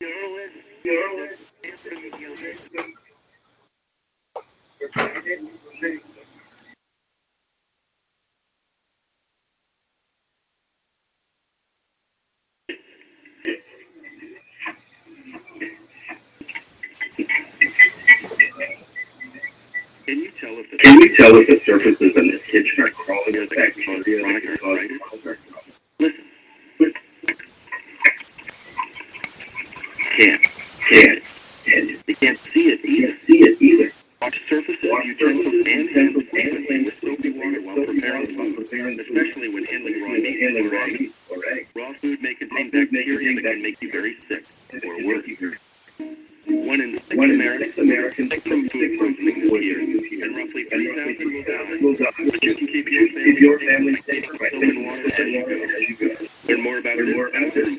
Can you tell if the Can you tell if the surfaces in the kitchen are crawling with bacteria listen? Can't, can't, and They can't see it either. can't see it either. Wash surfaces, utensils, and and frequently with soapy water while preparing food, especially when handling raw meat or raw meat. Raw food may contain Raw food may bacteria that can make you very sick or Or worse. One in six One Americans suffer from food poisoning this year, and roughly and 3,000 will die. 3,000 will die. But you can keep your family safe by soap and water as you go. as you go. Learn more about this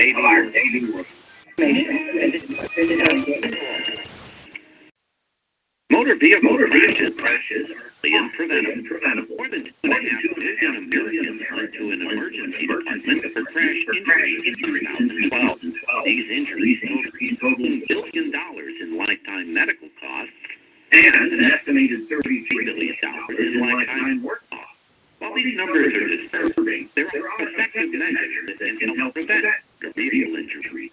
daily work. Motor vehicle crashes are preventable. More than two and a half million Americans went to an emergency department for crash injuries in 2012. These injuries totaled $1 billion in lifetime medical costs And an estimated thirty-three billion billion dollars dollars in lifetime work costs. While these numbers are disturbing, there are effective measures that can help prevent motor vehicle injuries.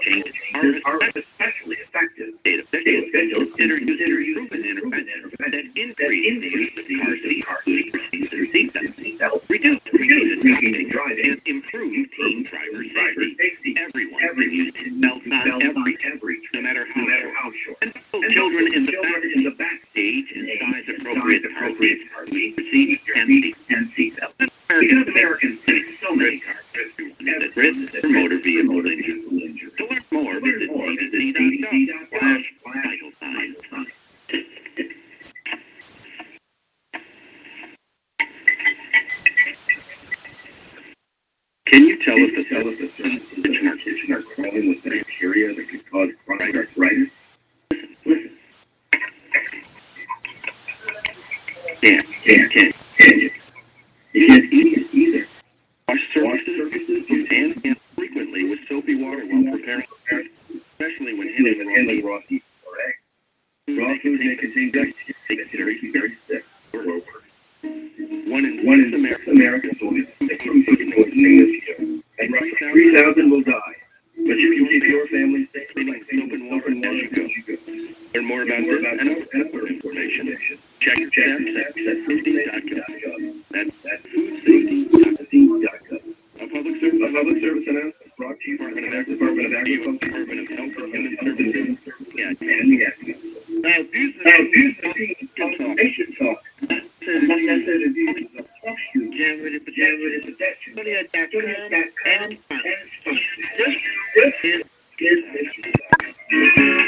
Changes are especially effective. state officials consider using proven interventions that increase the use of car seats, seats, and seatbelts, reduce repeated driving, and improve teen driver safety. Everyone can use seatbelts on every every no matter how short. And children in the back age and size appropriate car appropriate seats, car seats, seat and and Americans Americans so many cars at risk for motor vehicle injury. To learn more, visit cdc.gov slash vital signs. Can you tell us the tell us if certain in our kitchen are crawling with bacteria that could cause chronic arthritis? Listen, can, can, can, can you? You can't eat it either. wash surfaces hands and frequently with soapy water while preparing, especially when handling raw meat. or eggs. Raw food may contain bacteria that make very sick or worse. One in One in six Americans will get sick from food poisoning this year. And roughly three thousand will die. But if you keep your family safe Cleaning and water as you go. learn more about this and other information. Check steps at foodsafety.gov. That's foodsafety.gov. A public service announcement brought to you by the Department of Agriculture, Department of Health Human Services, Human Services, Yeah. and the. Now, here's the thing, talk. Not necessarily views of talk shoes. generated Generated protection. protection. And And This this is is this.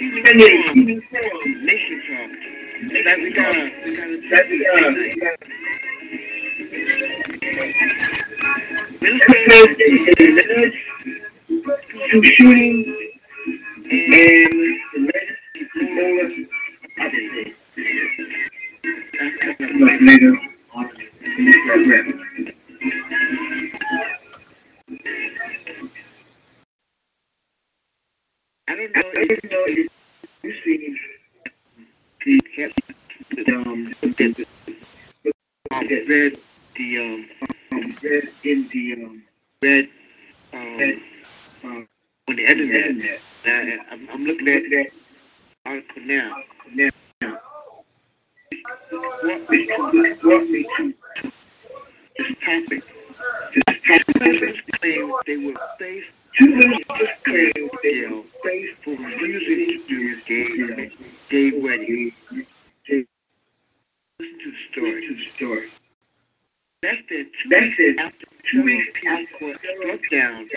and then nation we gotta, we gotta, we gotta. to shooting read the um, um read in the um read um, um on the internet. I, I'm, I'm looking at that article now. expected two weeks, people to step down.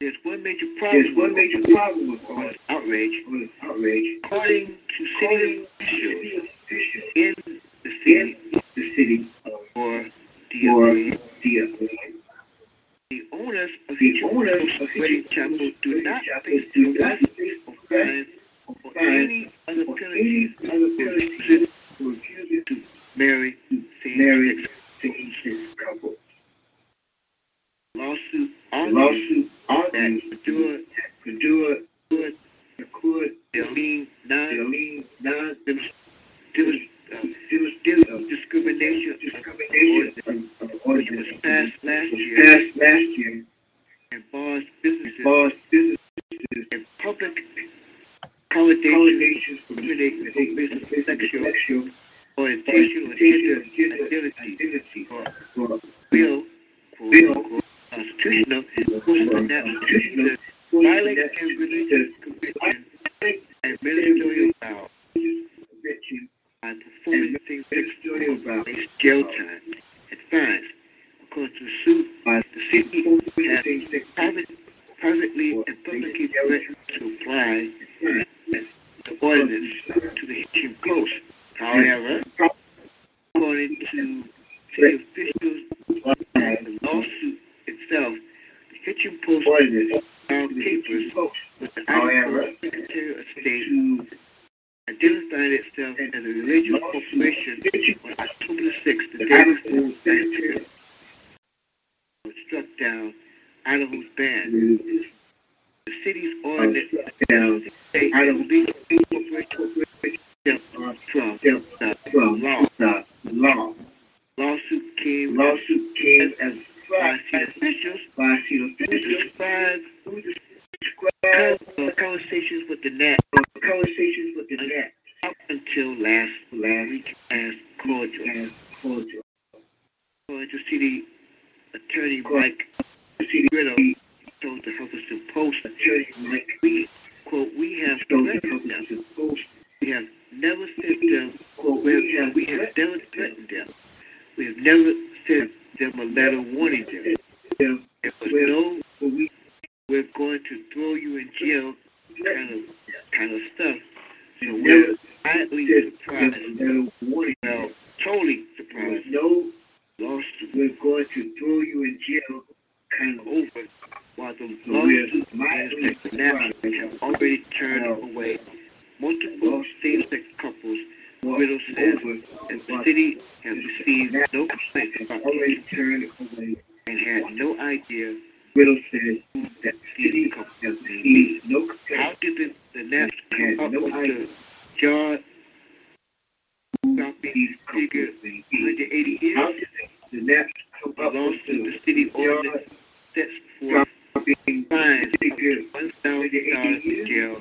There's one major problem. There's one major problem with outrage. Outrage. According to city officials in the city, the city or the or the the owners of the owners of Wedding Chapel do not face the risk of fine or any other penalties for refusing to marry same-sex couples. Lawsuit lawsuit argues that Padua, Padua could, could mean non, demean non, still, still, still discrimination, discrimination order was passed last year, passed last year, and bars businesses, bars businesses, and public accommodations, for business sexual, sexual or gender identity, Bill. unquote, constitutional, constitutional, constitutional violate and religious conviction and ministerial conviction by performing things jail time and fines. According to suit, by the city has private, privately and publicly threatened to apply the ordinance to the Hitching Post. However, according to city officials, the lawsuit itself, the Hitching Post ordinance found papers with the Idaho Secretary of State. identified itself as a religious corporation on October 6, the day before Secretary was struck down. Idaho's ban. The city's ordinance down Idaho. corporation. From from from law. the law. Lawsuit came Lawsuit came as by by city officials by city who officials described who described uh, conversations with the net conversations with the net up until last last week as cordial. and cordial. To city attorney Mike Gridley told the Huffington Post, attorney Mike we, quote, we have told the threatened them. We have never sent them, quote, we have we have never threatened them. We have never sent them a letter warning them. them, There was no, we we're going to throw you in jail kind of, kind of stuff. So we're highly surprised, a letter warning. well, totally surprised. no, Lawsuit we're going to throw you in jail kind of over. While the So lawsuit we're mildly is that the Nationals have already turned away. Multiple same-sex couples. Gridley says and the city has received no complaints about already it turned away. and had no idea Gridley said that these city has received no How did the, the Nats Had uh, come up no with idea. the dropping these figure couples may 180 How years? the Nats come up with the the city ordinance. Sets forth fines to $1,000 in jail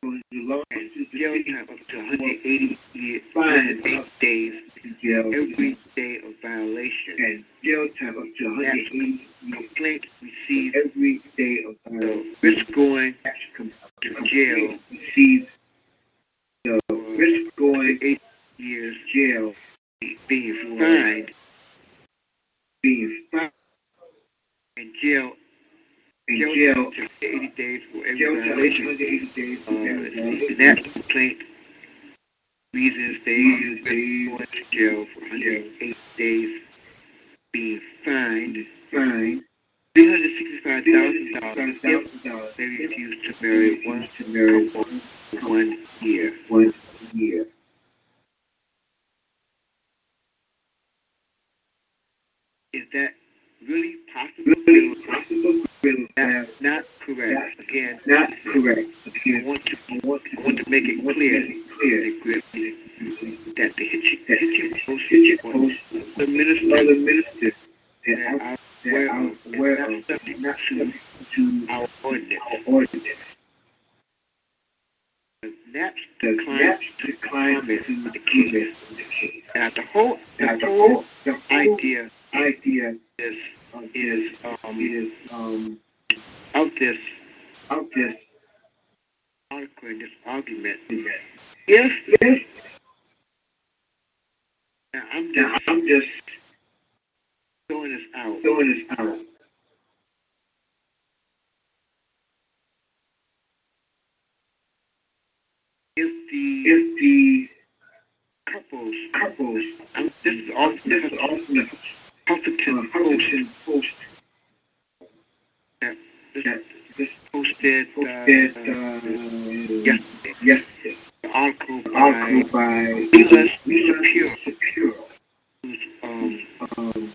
from the jail up to 180 years, Fines 108 days in jail every day of violation. and jail time up to 180 years Complaint received every day of violation. risk going to jail receive the risk going eight years jail being fined being fined and jail in jail jail to 80 days for every jail time violation. 180 days for every the violation. Complaint reasons they been they- going to jail for 108 days being fined Fine. $365,000 if they refuse to marry one to marry for one year. one year. Is that really possible? Really possible? Have not correct. Again, not correct. I want to I want to make it I want to clear make it clear that Griffin, that the Hitching, the Post was the minister other ministers that are that aware of aware and of not subject to our ordinance. our ordinance. That's The declined to declined to the comment case. on the case. And the whole, Now, the the whole the whole idea idea is, is, is, um, is, um, of this of this, article and this argument. If, if, now I'm just I'm just throwing this out. throwing this out. If the If the couples, couples, I'm, this is off this is the Huffington Post, Post, this that this posted, posted, uh, uh, yesterday, yesterday, article by article by U.S. Lisa Shapiro, Shapiro, who's, um, um,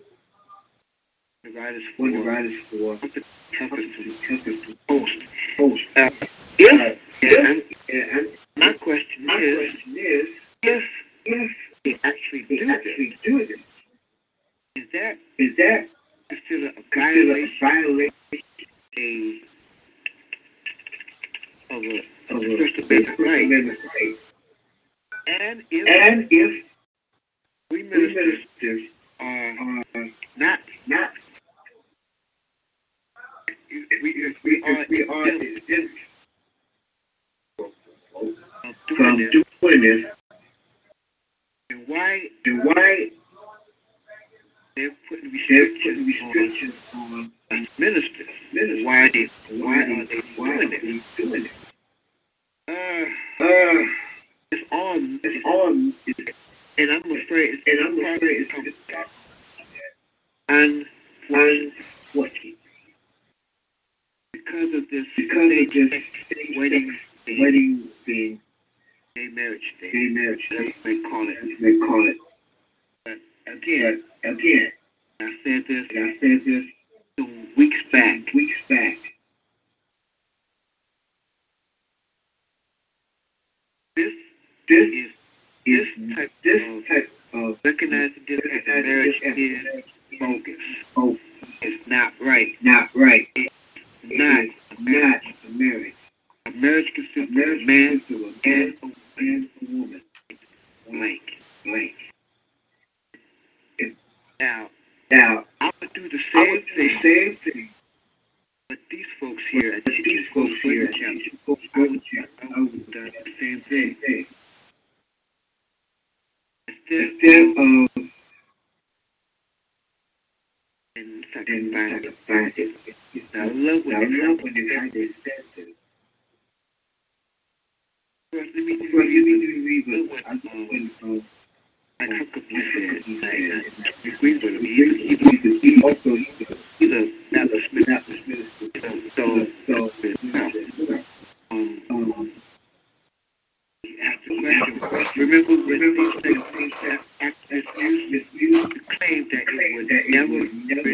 the writers for the writers for Huffington Post. Post. Uh, if, Uh, and And my question my is, question is, if if do this? actually do this? Is that Is that considered a violation, of a, of a First Amendment right? And if And if we ministers ministers are are not, not, we, if we, we are we are from doing this, doing this, then why then why they're putting restrictions putting on restrictions on us ministers? ministers? Why are they, Why are they why are doing it? they doing it? Uh, Uh, it's on, it's on, and I'm afraid it's and I'm afraid it's it's unfortunate unfortunate because of this because of this wedding thing, wedding thing, gay marriage gay marriage, what they call it. they call it. Again, again, I said this I said this two weeks back. weeks back. This This is is this type this of type of recognizing this as a marriage is bogus. Oh, It's not right. not right. Not It is not a marriage. a marriage consists of a Marriage man to a and man a and a woman. blank. Blank. Now, Now, I would do the same do thing, same thing. but these folks here at But the these folks here, chapter, these folks I would, I would have done the same thing. Instead of, and if I and can find trying it, to find it, I love when I love when they to accept it. First, let me Well, you read need to read Good what one. I when like Huckabee said. he Like, said. I agree with him. He Um, um, question. Remember when these things activists used misuse to claim that it would never never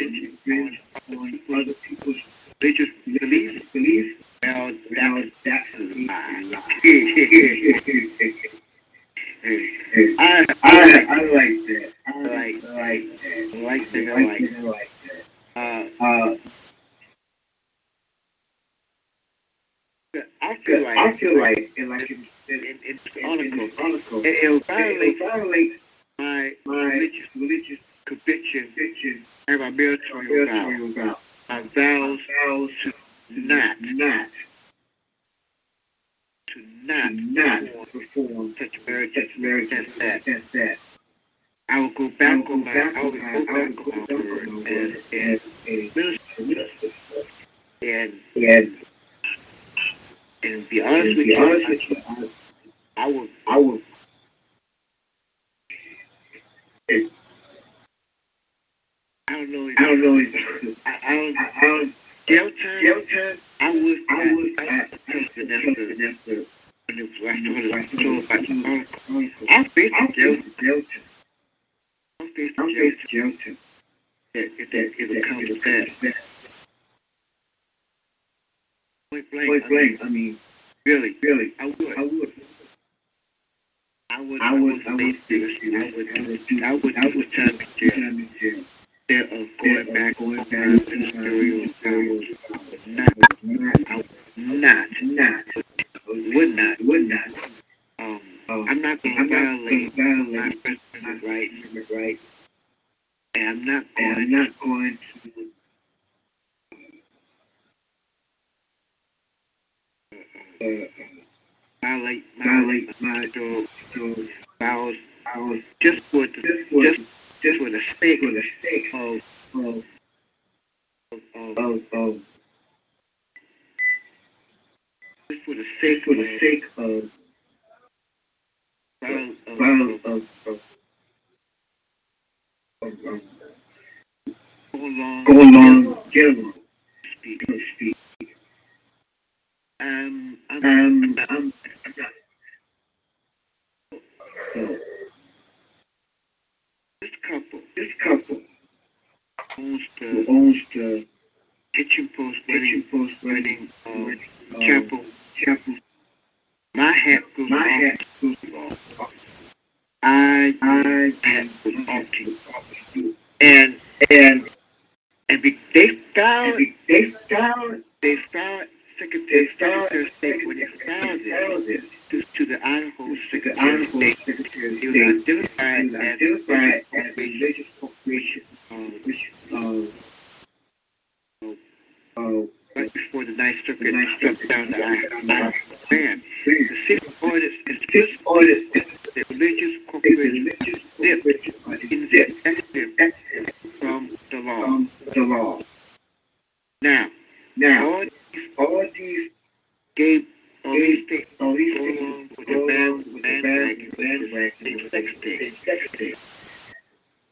bandwagon, bandwagon, same sex thing. same sex thing.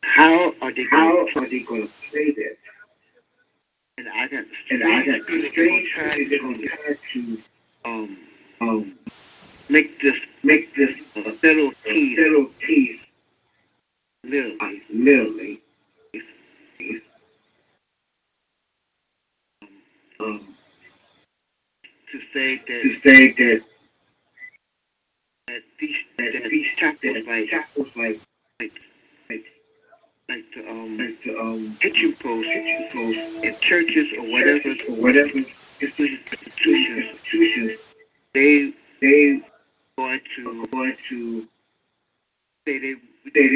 How are they How going are they going to play this? And I got And I got strange strange feeling feeling they're they're going going to to try to um, um, make this make this a case federal case live. uh, literally um, To say that, to say that that that like like like the um like the um churches or whatever or whatever institutions institutions they they going to going to say they they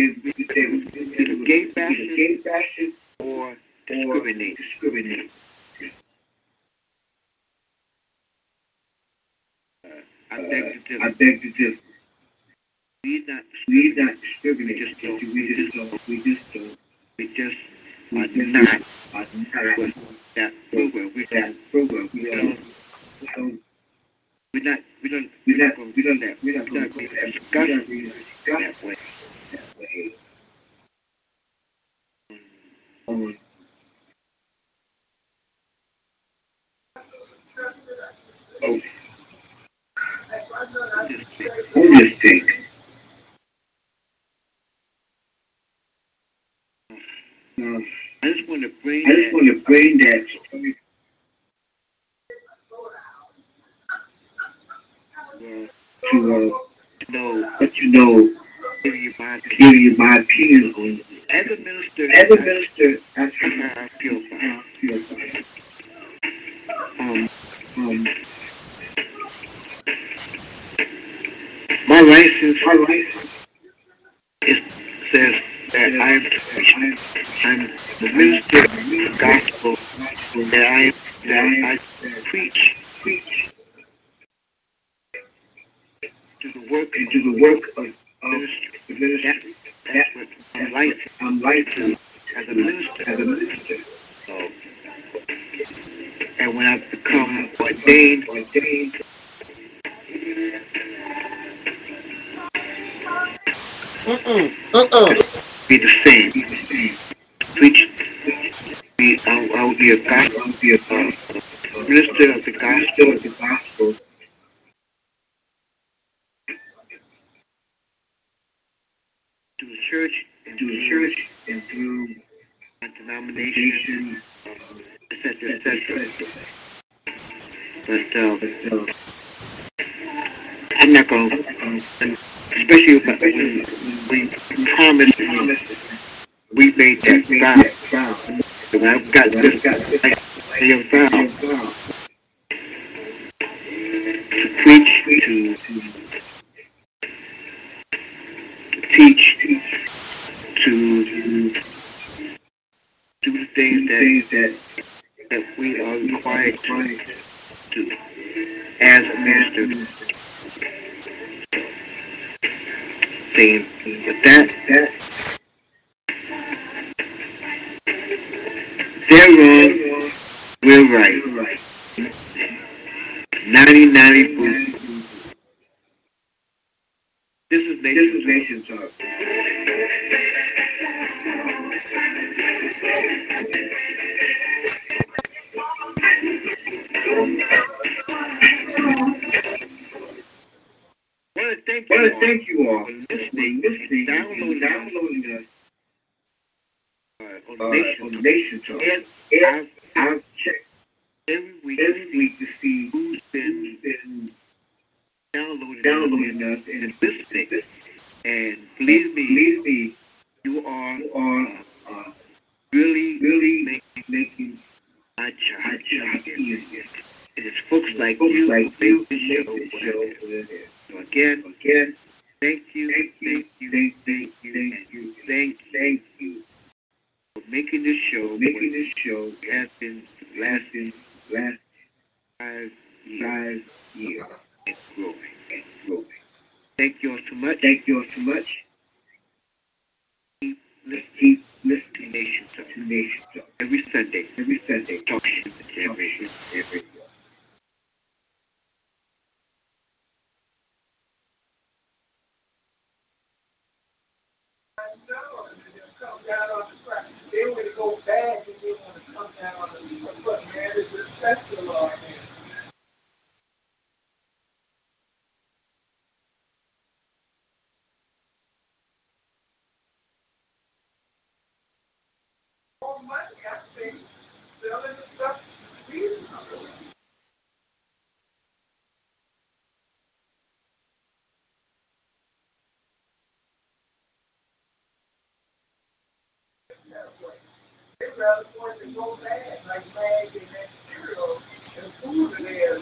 they discriminate. I beg to I differ. beg to differ. We not We not discriminate. We just don't. We just don't. We just don't. we just We are just not are not that program. We that don't program. We we don't. don't We don't. we not we don't We not. gonna We do don't. that We not We're going not to gonna discuss discuss that that way. that way. Um, oh, on this thing. Uh, I just want to bring I just want to bring that uh, to know uh, let you know, give you my give you my opinion on as a minister. As a minister, I, I feel. I feel. Um, Um, my license is, says that I am I'm, I'm the minister of the gospel that I that I preach preach to the work and do the work of, of ministry. ministry. That's what I'm licensed I'm licensed as a minister. as a minister. So, and when I become ordained, ordained Mm-mm. Mm-mm. be the same. be the same. Preach. Be, I, I will be a gospel I'll be a uh, minister of the gospel of the gospel to the church and to the church and through my denomination, nation, etc., etc. But But, uh, I'm not going to, um, especially when we promised, we, we made that vow. got When this I've got this vow to preach, to, teach, to do the things that, that that we are required to do as a minister. Saying, with that, that they're wrong, we're right. you're right. 90-90 boost. This is This Nation is Nation Talk. I want to thank you all to thank you all for for listening, listening downloading downloading us uh, on Nation on Nation Talk. And And I've I've checked every week every week to see who's been who's been downloading, downloading us and and listening. And believe me, Believe me, you are you are uh, really, really making making my job job easier. easier. It is folks like Folks you like who make this show this what show it is. what it is. So again, Again, thank you, thank you, thank you, thank you, thank you, thank you thank you for making this show making this show has been lasting last five years five years and growing. and growing. Thank you all so much. Thank you all so much. Keep to listening Nation Nation every Sunday. every Sunday. Talk shit every every every They want to go bad, and they want to come down on the foot, man. It's respect the law, man. More money, I think, selling the stuff reasonable. They rather want to go bad, like and that cereal and food in there.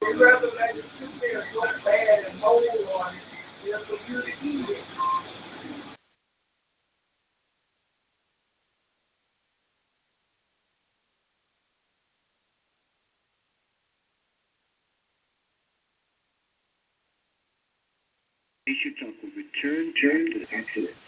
They rather let it sit there and go bad and mold on it than for you to will return Turn to to excellence.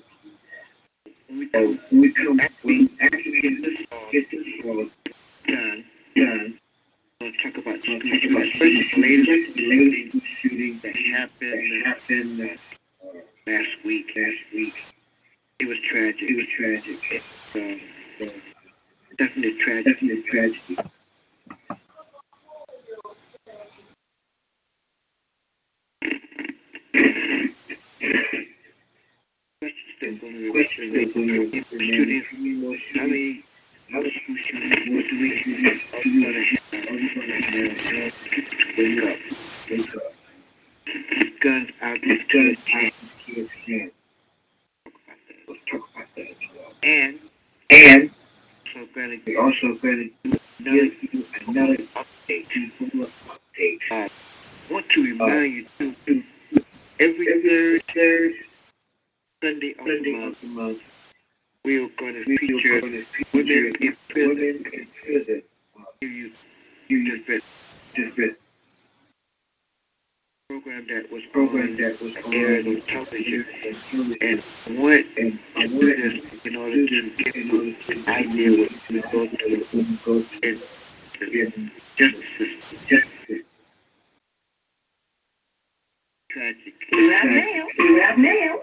we come we come back, we actually get this, get this all done, done. we'll talk about We'll talk talk about latest latest shooting that that happened uh, last week. last week. It was tragic. It was tragic. Uh, definitely tragic. Definitely tragedy. Questions still going to Question is, be shooting. How many How much school shootings what do we do? are we going to have? Are we gonna have? Wake up. Wake up. Guns out of It's kids' hands. take kids' hands. Talk about that. Let's talk about that. And And so going also going to another give you another update. update. I want to remind you too, every third third Sunday of the month, we are going to feature are going to feature women in prison. women in prison. Give you You different different program that was program that was aired on television. and went and and do this in order to you an idea what we go through. the justice. Justice. Tragic. You have mail. You have mail.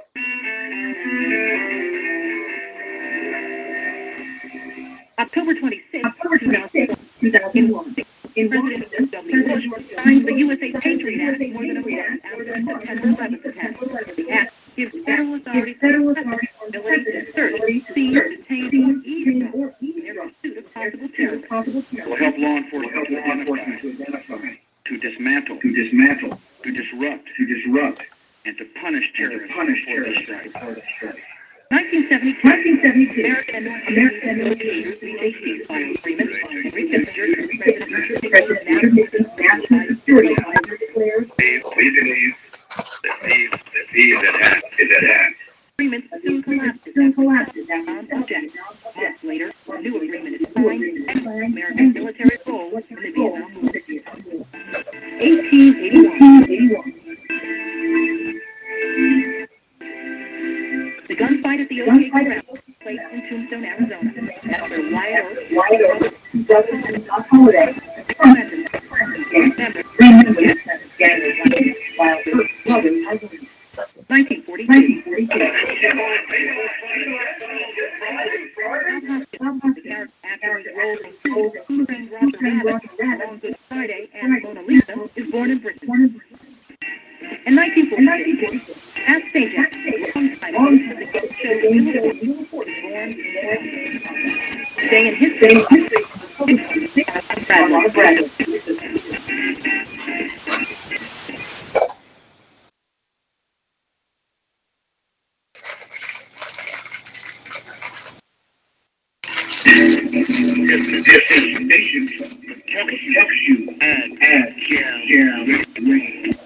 October 26, October 26, 2001. In President Washington, W. Signed the USA Patriot Act more than a month after the September 11th attack. The act gives federal authorities the ability to search, seize, detain, seize, or detain, eavesdrop or in their pursuit of possible to terrorism. Will terrorists. help law Will enforcement help law enforcement to identify, to dismantle, to dismantle, to disrupt, to disrupt, and to punish and to terrorists punish before they terrorists strike. before they strike. 1972, 1972, American and North American American and North negotiators American reached a ceasefire agreement. Henry Kissinger, President President Nixon, Nixon's national security advisor declares, We believe that peace, that peace is at hand, is at hand. Agreement soon collapses after collapses after armed the objects. object. Months later, a new agreement is signed, American military role in the Vietnam War. 1881, 1881. the gunfight at the OK Corral took place in Tombstone, Arizona. Where Wyatt Earp, brothers and Doc Holliday, President, remember, member, remember, gathered while Earp's brothers are wounded. 1942. 1942. Bob Hoskins, the character actor whose role includes Who Framed Roger Rabbit, along Good Friday, and Mona is born in Britain. In 1946, Pat Sajak, long time host of the game show Uniform, was born in Boston. Today in history, Bradley. Bradley. This is And and Jerry. Jerry. Hey,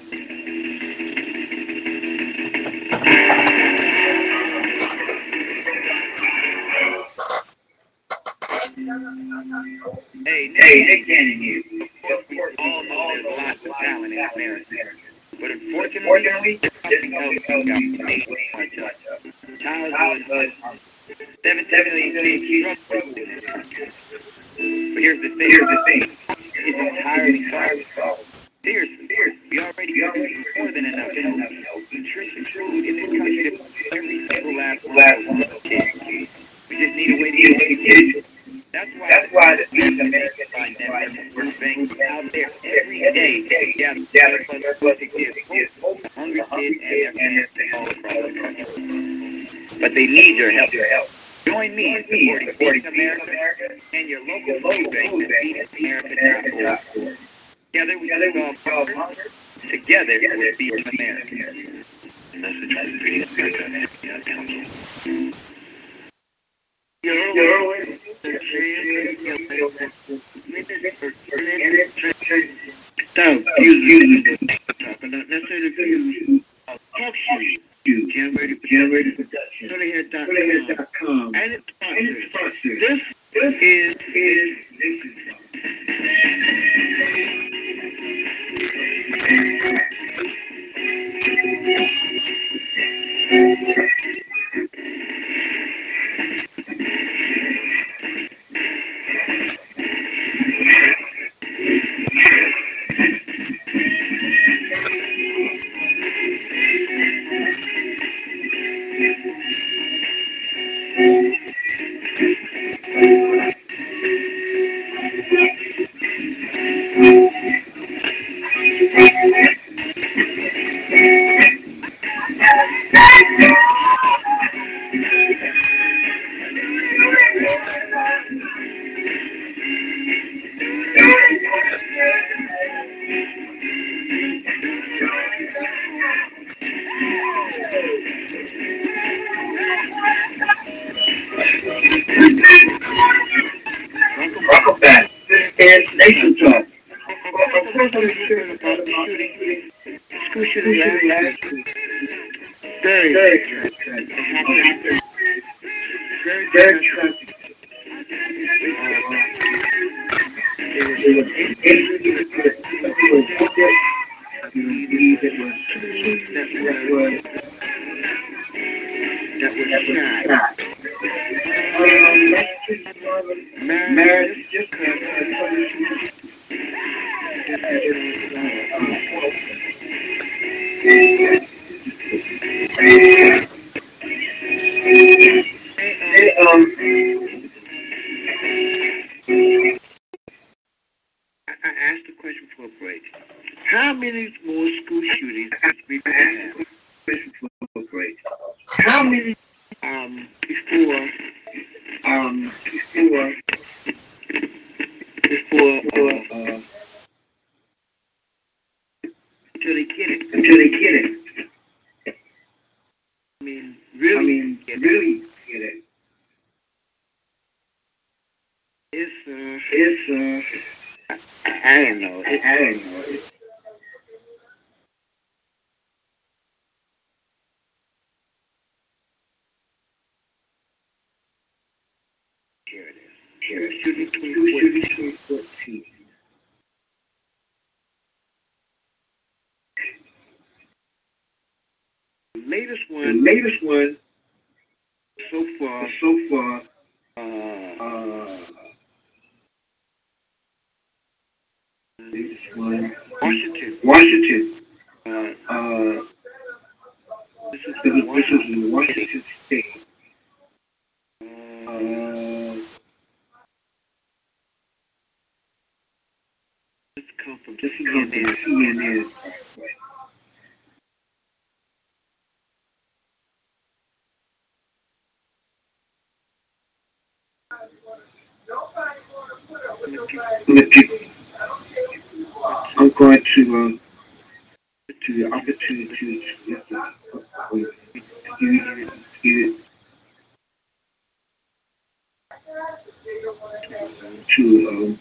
It's uh I, don't know. I, It, I don't know. It's, here it is. here. School 2014. The latest The one latest one so far, so far uh, uh latest one Washington. Washington. Uh, Uh this is this Washington. Washington State. Uh, this comes from this is CNN. CNN. I'm going to um to the opportunity to uh, you you to um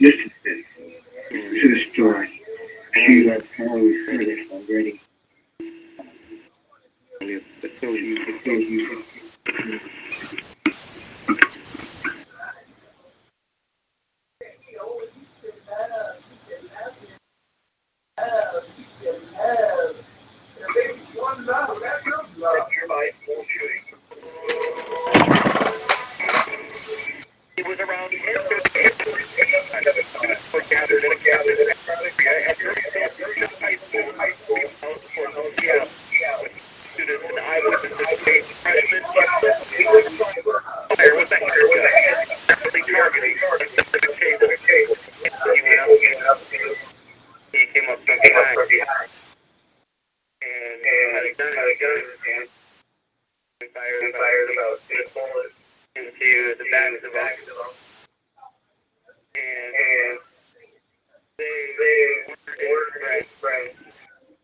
listen to the story. You have probably heard it already. So you, So you It was around gathered yeah, students and. There was a haircut, definitely targeting a table. He went up, came up from behind. And had a gun, had a gun his hand. And fired, fired about six bullets into the backs of them. And, and they, they were friends, friends.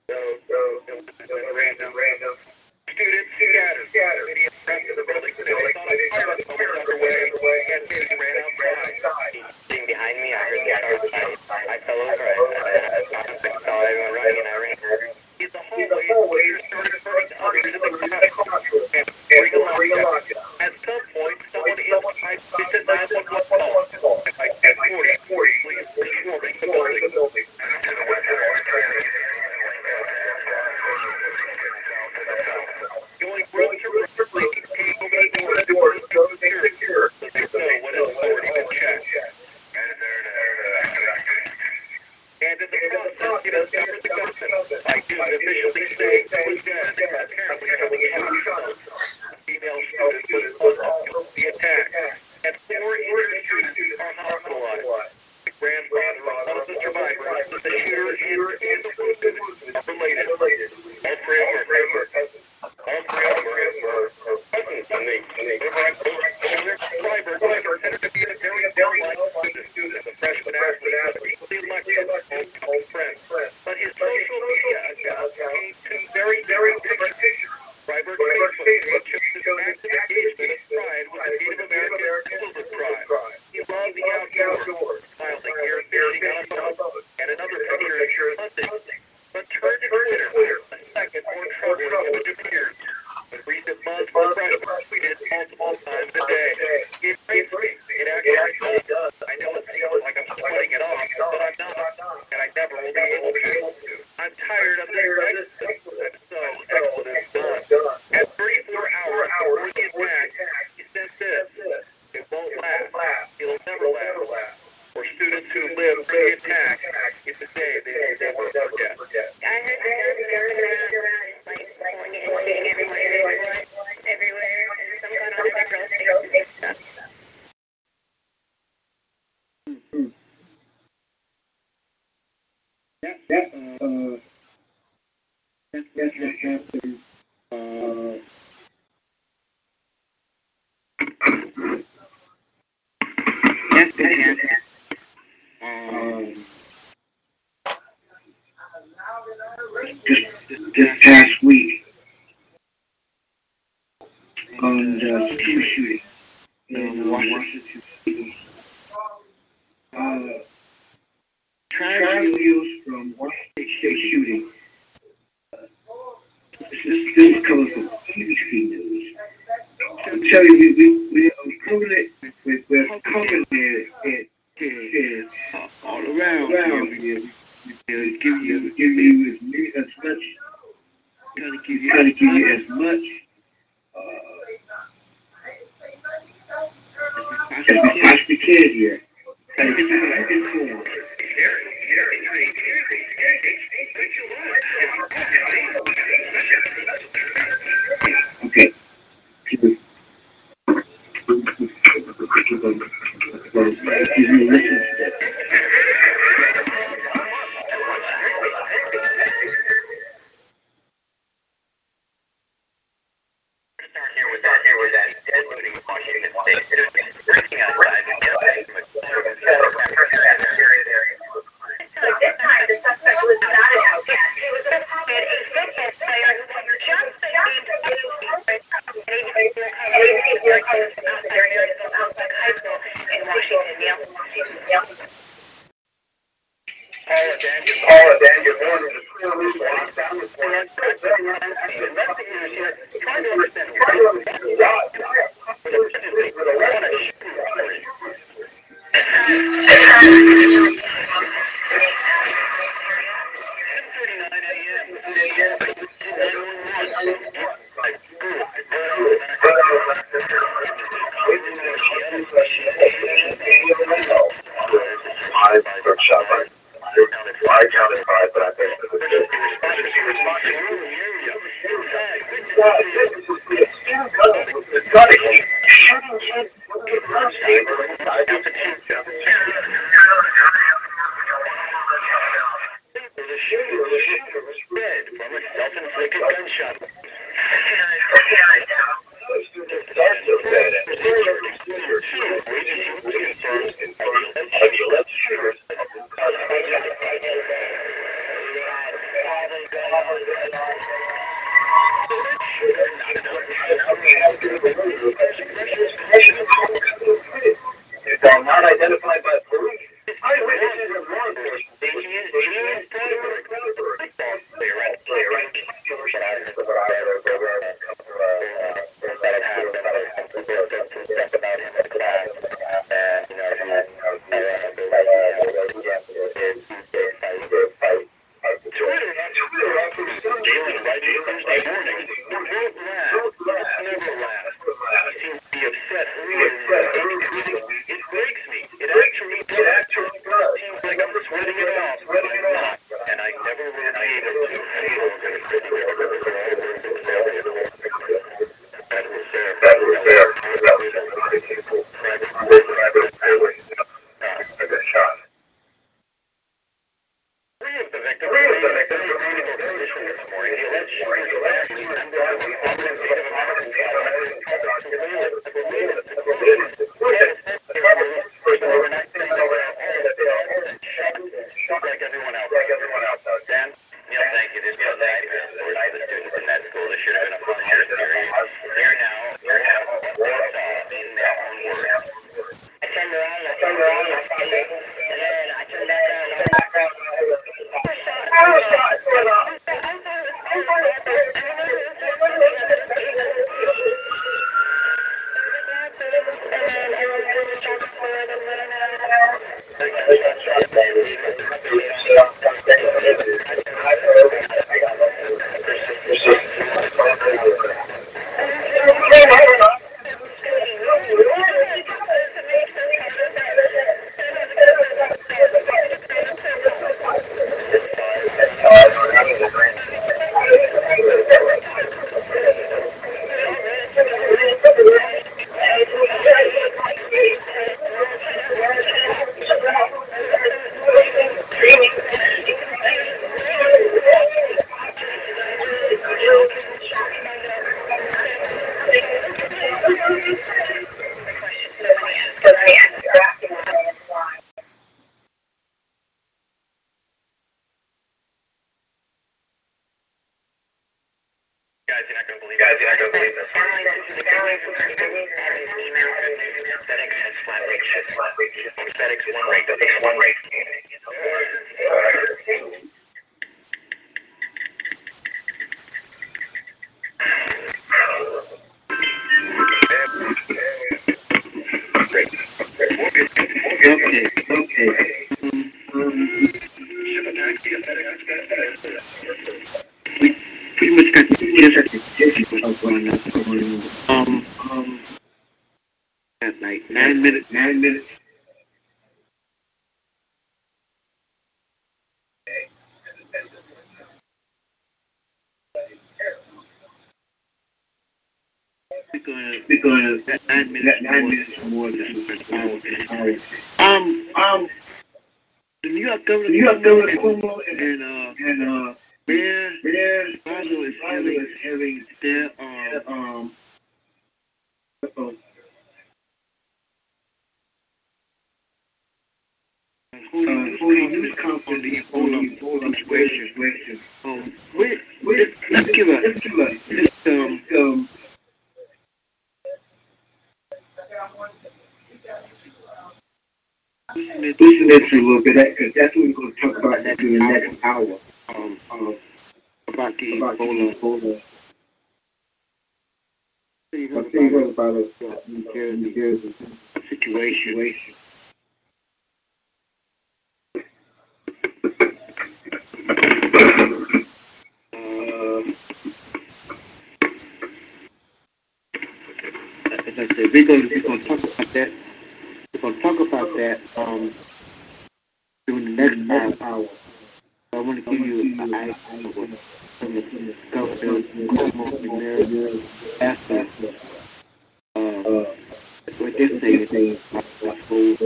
So, so, it was random, random. Students scattered, scattered. Many of them to the building, so they thought a fire was underway, and they ran outside. Being behind me, I heard the start. I fell over, I, I, I saw everyone running, and I ran is the hallways where starting serving to the commercial bring a lockdown. At some point, someone is I visit 911 at 40, please destroying the the door, those secure, so they know what is already and at the end of the process, after the government, I do officially say it was done, and apparently I was not shown. Female student was the attack, and four injured students are hospitalized. The grandfather of one of the survivors, the shooter, and the wounded are related. All three are all three operators were, were buttons on the, on the tended to be very, very light-minded student, a freshman athlete, equally elected and called friend. But his social media accounts paint two very, very different pictures. Driver Facebook pictures his massive engagement and pride the Native American Silver Tribe. The outdoors. Not identified Governor, New York Governor Cuomo and, and uh, and, uh, Mayor Mayor Boswell is Biden having is having, their uh, um um, uh, holding uh, holding news news conference on conference the on Ebola the Ebola situation. situation. Um, wait, Wait, let's give a let's give a, just um um, listen to listen to this a little bit, because that's what we're gonna talk about next, in the next hour. um Um, about the about the Ebola. Ebola. I about about it, uh, New Jersey, Jersey the situation. situation. As I said, we're gonna we're gonna talk about that. We're gonna talk about that um the next half hour. I want to give you an idea of some the Cuomo and Mayor after uh what they're saying about the whole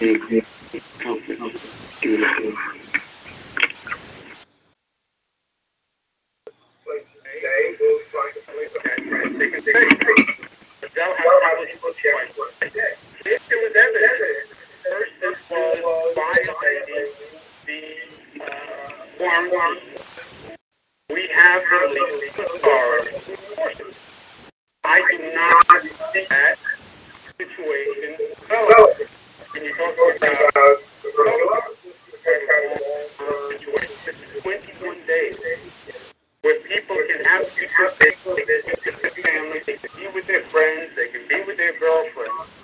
big conference. Give it a If there was evidence, first this was violating the, uh, form. We have the legal authority. I do not see that situation develop. When you talk about situation, twenty-one days, where people can have people, they can be with their family, they can be with their friends, they can be with their girlfriends.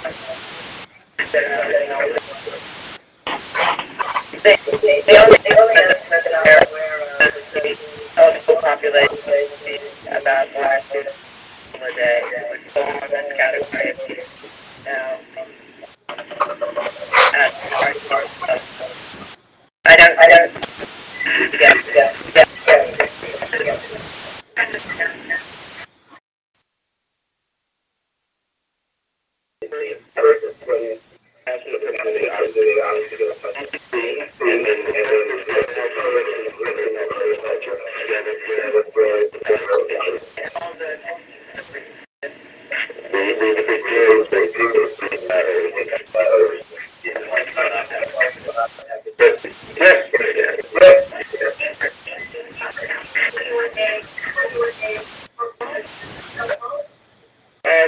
They, they, only, they only understand that where, the eligible population about last year, a day, would fall in that category. Now, uh, I don't, I don't, yeah, yeah, yeah, yeah. Uh,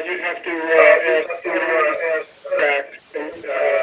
you have to, uh, ask, uh, back, uh,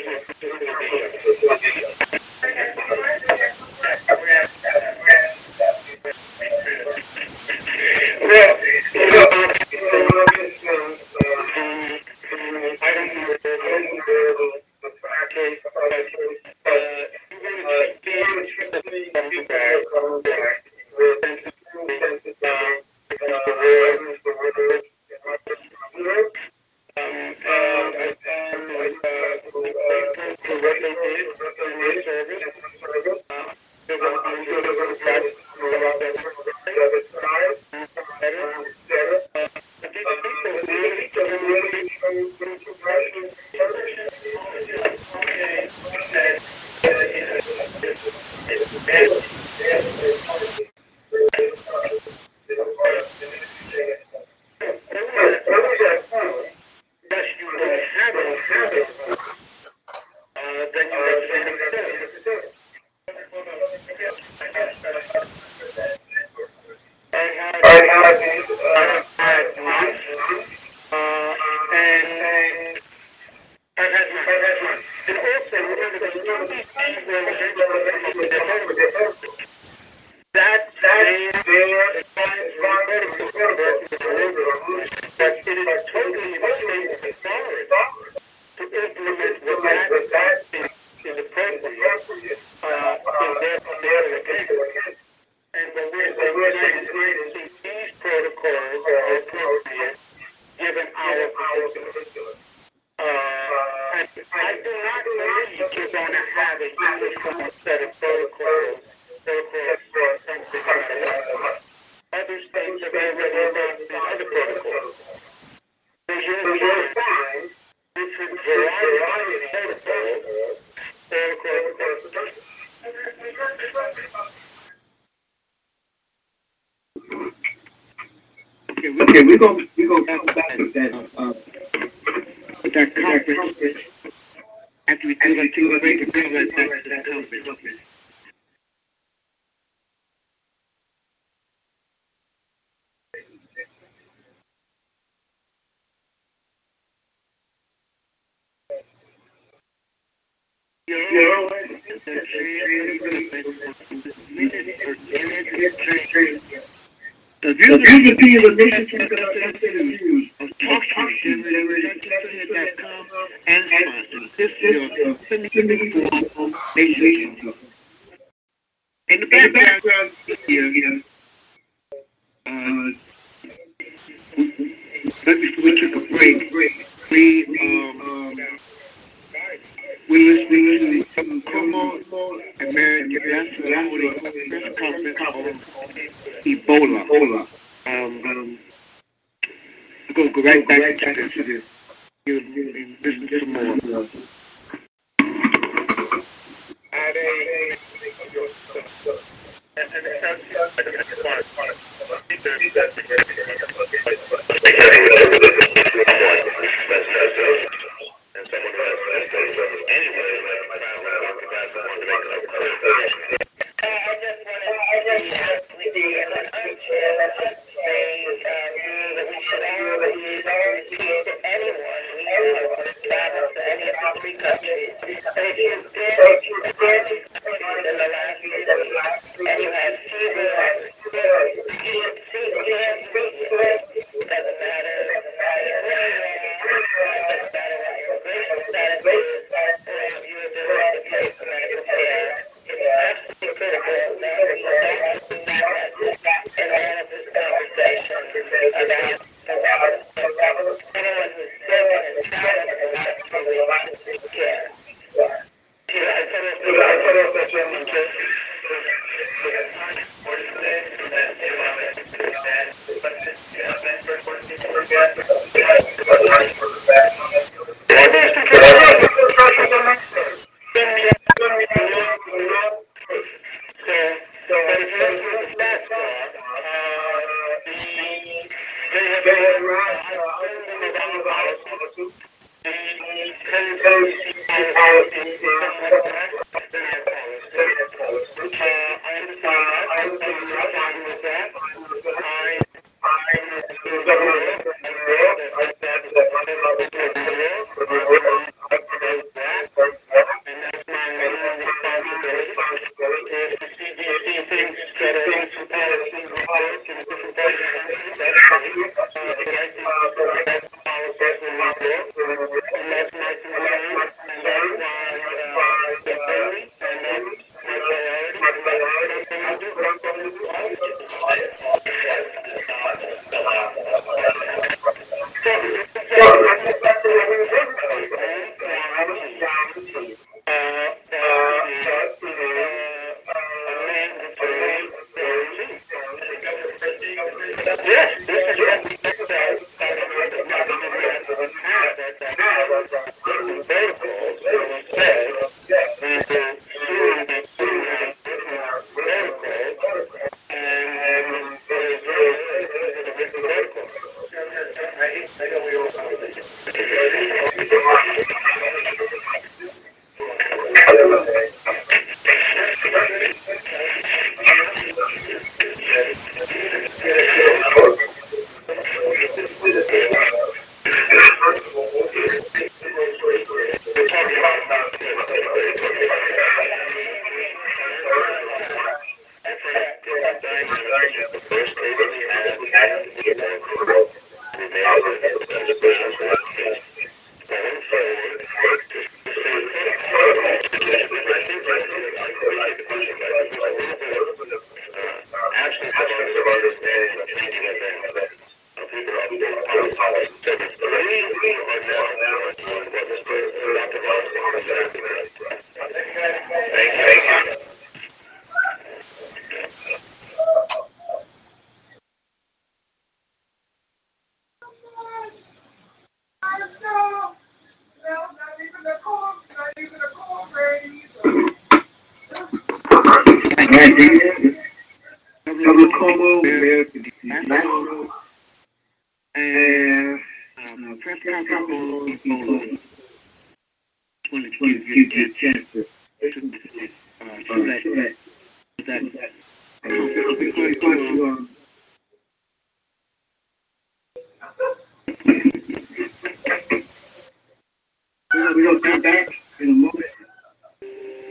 Thank you. He is dead. He is dead.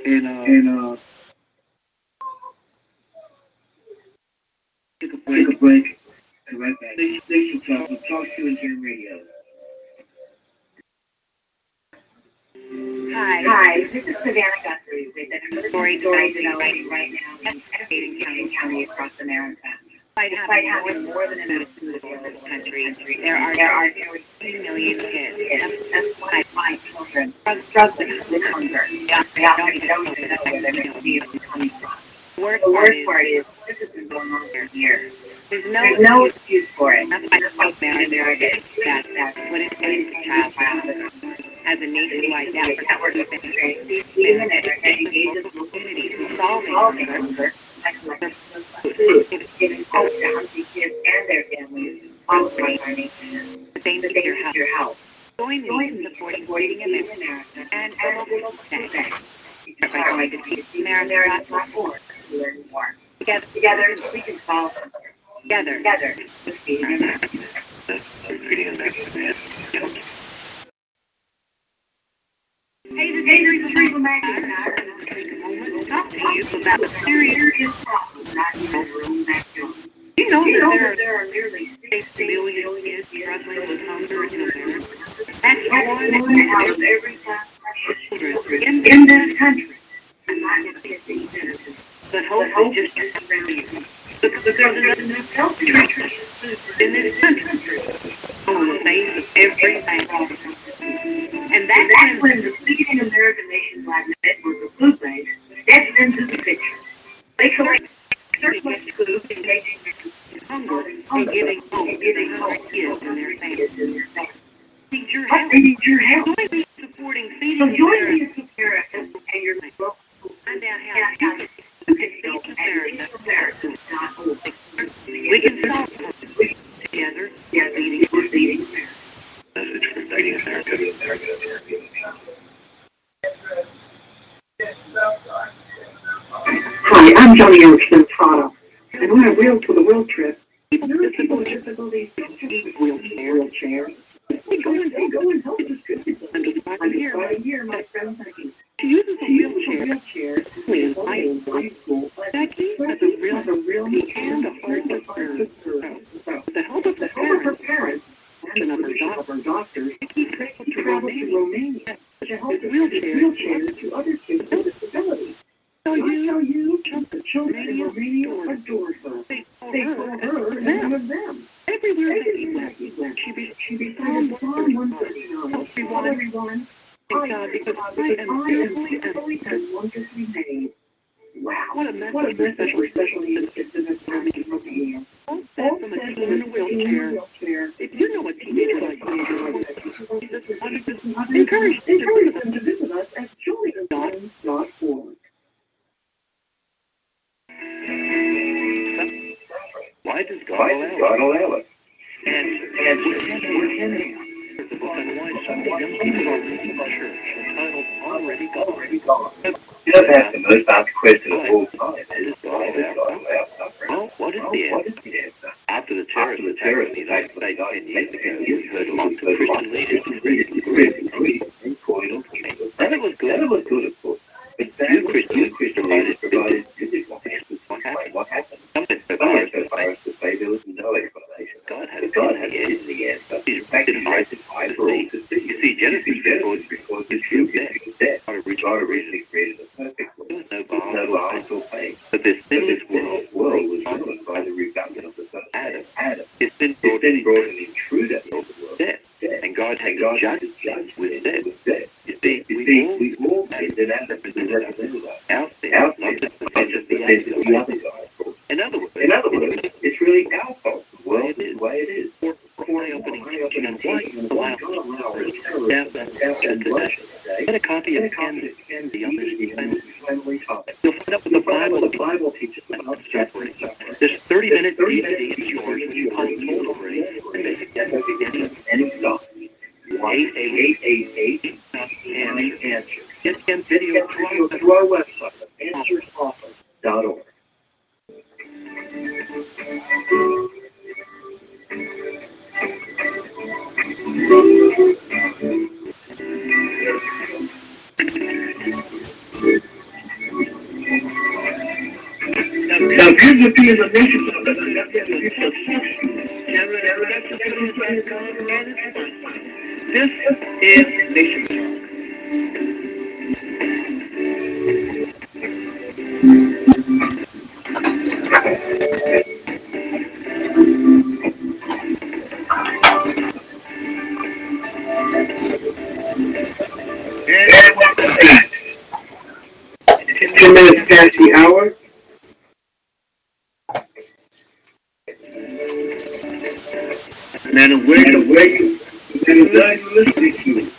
And, uh, and, uh, take a break. take a break, and right back. Station Talk, we'll talk to you in your radio. Hi. Hi, this is Savannah Guthrie with another story story developing right now in Cascade County, County across America. Despite Despite having having more more than enough food in this country, there are there are nearly three million kids. kids, that's why my children struggling with hunger. Yeah, often don't even know where next meal is coming from. The worst The part worst is, part is, this has been going on for years. there's no, There's no excuse for it. That's why That's why America America is that, that what it means to childhood as a nationwide network of demonstrations even and if they're engaged in local communities solving hunger, hunger, like collecting food, giving hope to hungry kids and their families all across our nation. they The need your help. Join me in supporting Feeding Feeding America America and the the bank. Start by going to feedingamerica.org. to learn more. Together, Together, we can solve together, Together, with Feeding America. Hey, this is this is Rachel Rachel Mack. Mack. I to take a moment to talk to you about a serious. serious problem not in your own backyard. You know that there are there are nearly six six million million kids struggling with hunger in America. That's one out of every five children in in this country. I'm not citizens. But hope hope is is just around you. because there's enough health food in this country oh, on the face of every bank. And that's that's when the Feeding America Nationwide Network of Food Banks steps into the picture. They collect food they hunger and giving hope to the kids and their families. Need your help. they. Join me in and you can. America.org. We can solve hunger together. Hi, I'm Joni Eareckson Tada, and on a Real to the World trip, there are people with disabilities who use wheelchairs. wheelchairs. They go and they go and help distribute them. under the I'm year, about year, my friend Becky. she uses a a wheelchair. wheelchair. In in high school. Becky has a real has a real and a heart a to serve. So, With the help of the the help of her parents, and the of her doctors, Becky traveled she to Romania to help with distribute wheelchairs. wheelchairs to other kids with disabilities. So you, tell you, the children in Romania adored her. they call her, them. one of them. Everywhere went, he went, she be she recited Psalm 139. Help Tell everyone. everyone, Thank God, because I am fearfully and wonderfully made. Wow. What a message What a message special for special needs kids in this family in Romania. All said from a teen in a wheelchair. If you know a teenager like me, Encourage Jesus wanted to encourage encourage them to visit us at joyoftheworld.org. Why does God Why allow does it? God allow it? And, and we can the book on why so many young people are leaving the church entitled Already Gone. Already gone. You know, that's the most asked question of all time. Is God allow suffering? Well, what is the answer? After the terrorist the attack in the United States ten years ago, we heard lots of Christian leaders agree, agree, calling on. And it was good. And it was good, of course. But Few then Christian few Christian leaders provided provided biblical answers. What happened? What happened? God had God had to see. You see, Genesis records records the true death. God originally created a perfect world. But this sinless world, was ruined by the rebellion of Adam. Adam. it's brought an intruder death. And God had And God judge had to judge with death. With death. You see, You see, we made an Adam represented us. out there, Out there, the not just the the of the other other guy. guy. In other words, In other words, it's really our fault. The world It is the way it is. for for eye-opening teaching on why allow God allow us death death and and Russia Russia today. Get a copy of Ken. the the family topic. You'll find out what the Bible the Bible teaches about suffering. This 30-minute This 30 DVD is yours DVD you call yours. free and get any Any stop. Eight, eight, 888 answer. answer. Get Video video video through through our website, answersoffice.org. Now, here's the thing in the nation. This is Nation. And. Ten minutes past the hour. No matter where you, where you, no you're listening to.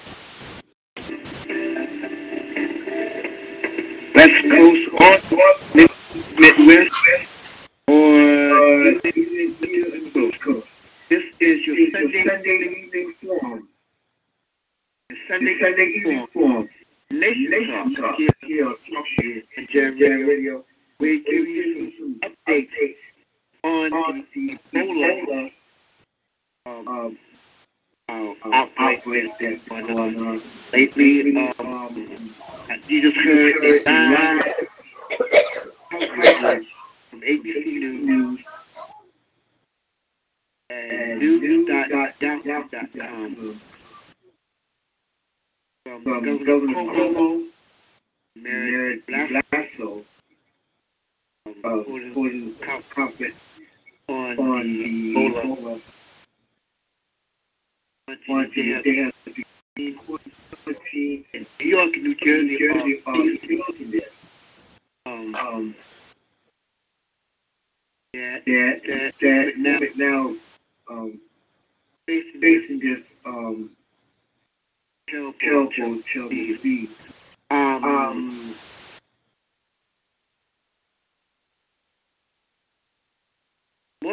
West Coast or, or Midwest or Coast. This is your Sunday, Sunday. The Sunday, Sunday evening forum. Nation Talk here, on Talk Show and Jam Radio. We give you some updates on, the Ebola um, outbreak been going on lately. Um, you just heard a live coverage from ABC News and news.doubtful.com from Governor Cuomo, Mary Blasio, um, conference on the Ebola. They have in New York and New Jersey, Jersey. Um, um, that, that, that, that now, now, um, facing, facing this, um, terrible, terrible, terrible disease. Um, um,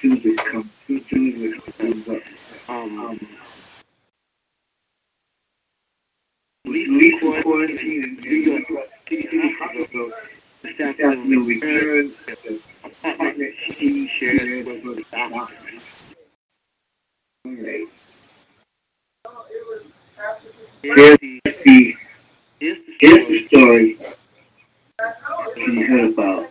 soon as it comes, up. Um, um, least quarantine in New York City hospital. The staff will return the apartment she shared with the here's the story she heard about.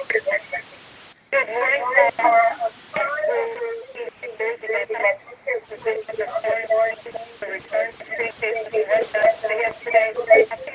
Thank you.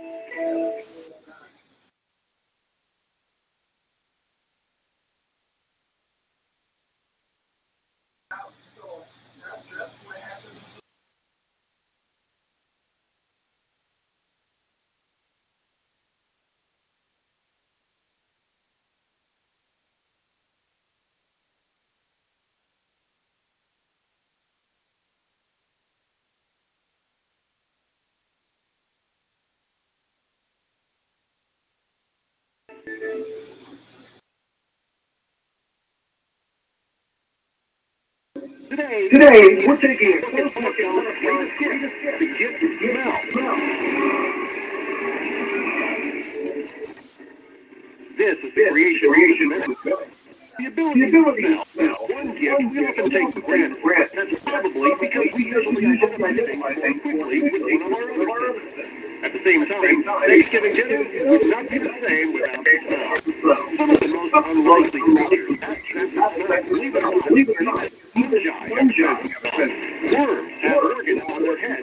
Thank you. Today, today, we're taking a close look at the greatest gift, the gift of smell. This is the creation of smell. The ability, to smell. One gift we often take for granted. That's probably because we usually identify things quickly with one of our other. At the same time, Thanksgiving dinner would not be the same without the smell. Some of the most unlikely creatures have sense believe it or not, believe it or not, fungi, worms have organs on their heads,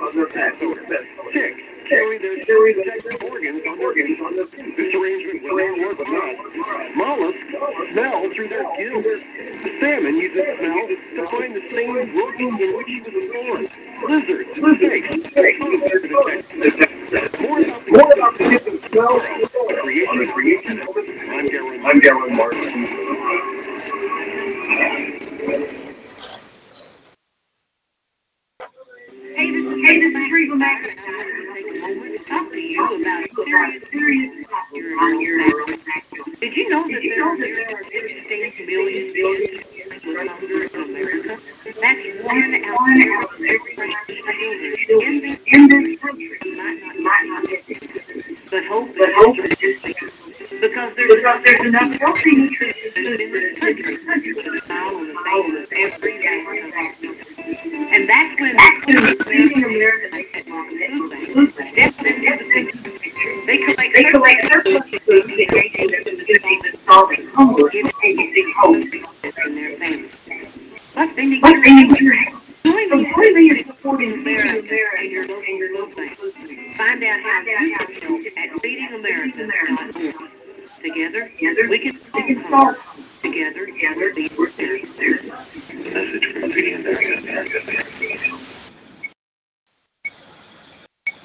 ticks carry their protective organs on their feet. This arrangement will not work with us. Mollusks smell through their gills. The salmon uses smell to find the same brook in which he was born. Lizards, snakes, tongues to detect more about the gift of smell. the creation of creation. I'm Garen Martin. Hey, this is hey, this talk to you about serious, serious topic on your Did you know that there are 16 million with in America? That's one out of every children in this in this country might not might not get this. But hope but hope is just because there's because there's enough healthy nutritious food in this country to smile on the face of oh, every man. And that's when they collect they collect surplus food to aid in solving hunger and giving hope in their families. Plus, they need your help. Join me, join me in supporting America and your local and your local. Find out how you can help at feedingamerica.org. Together, we can solve together, together, we're there. Message from Feeding America.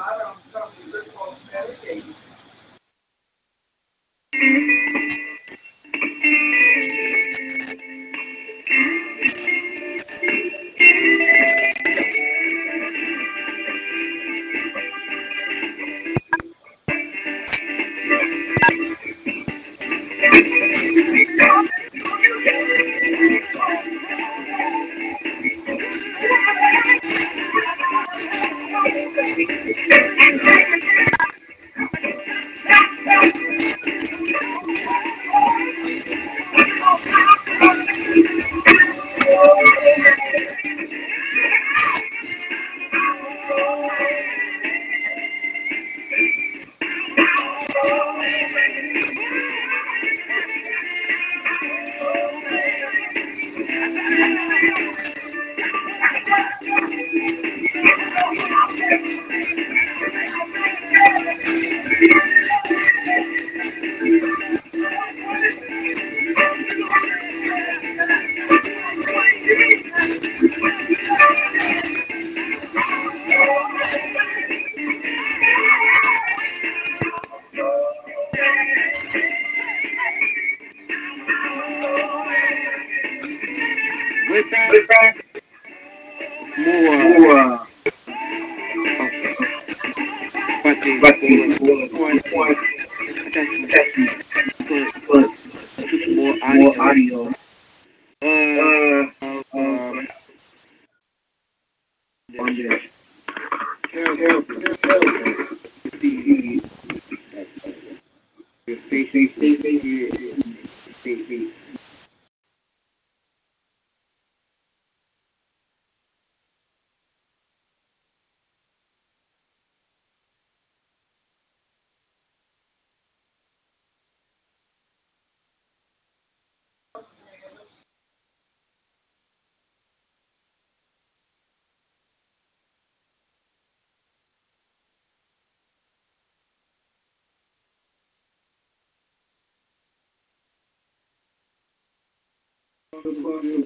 With so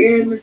In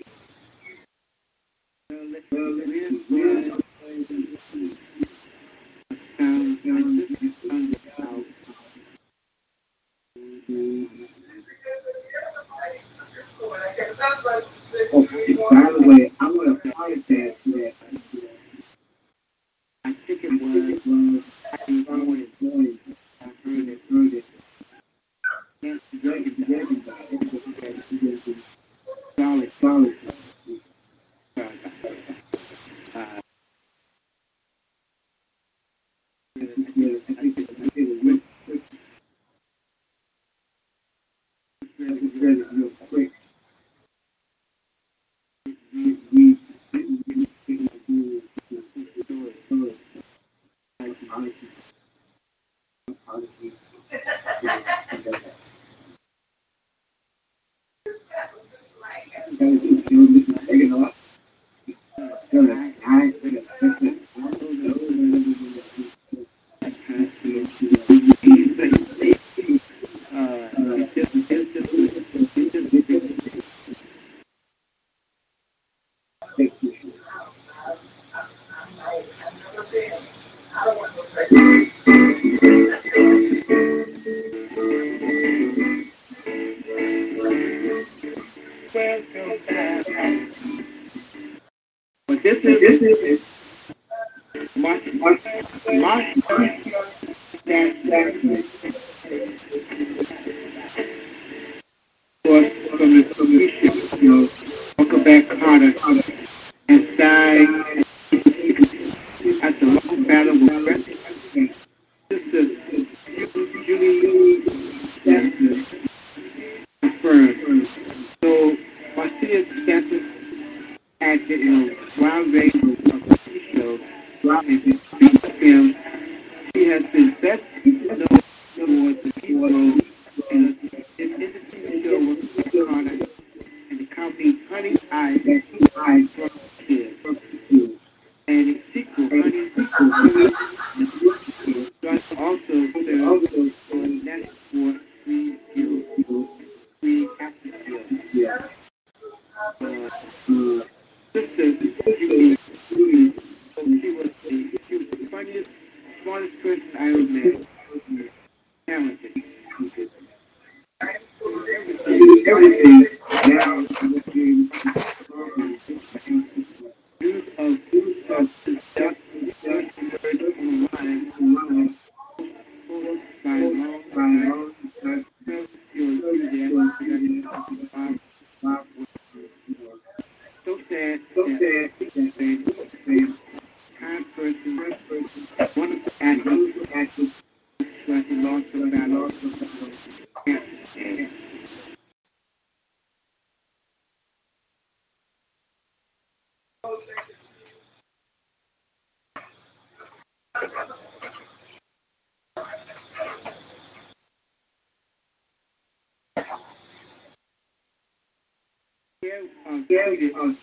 Yeah.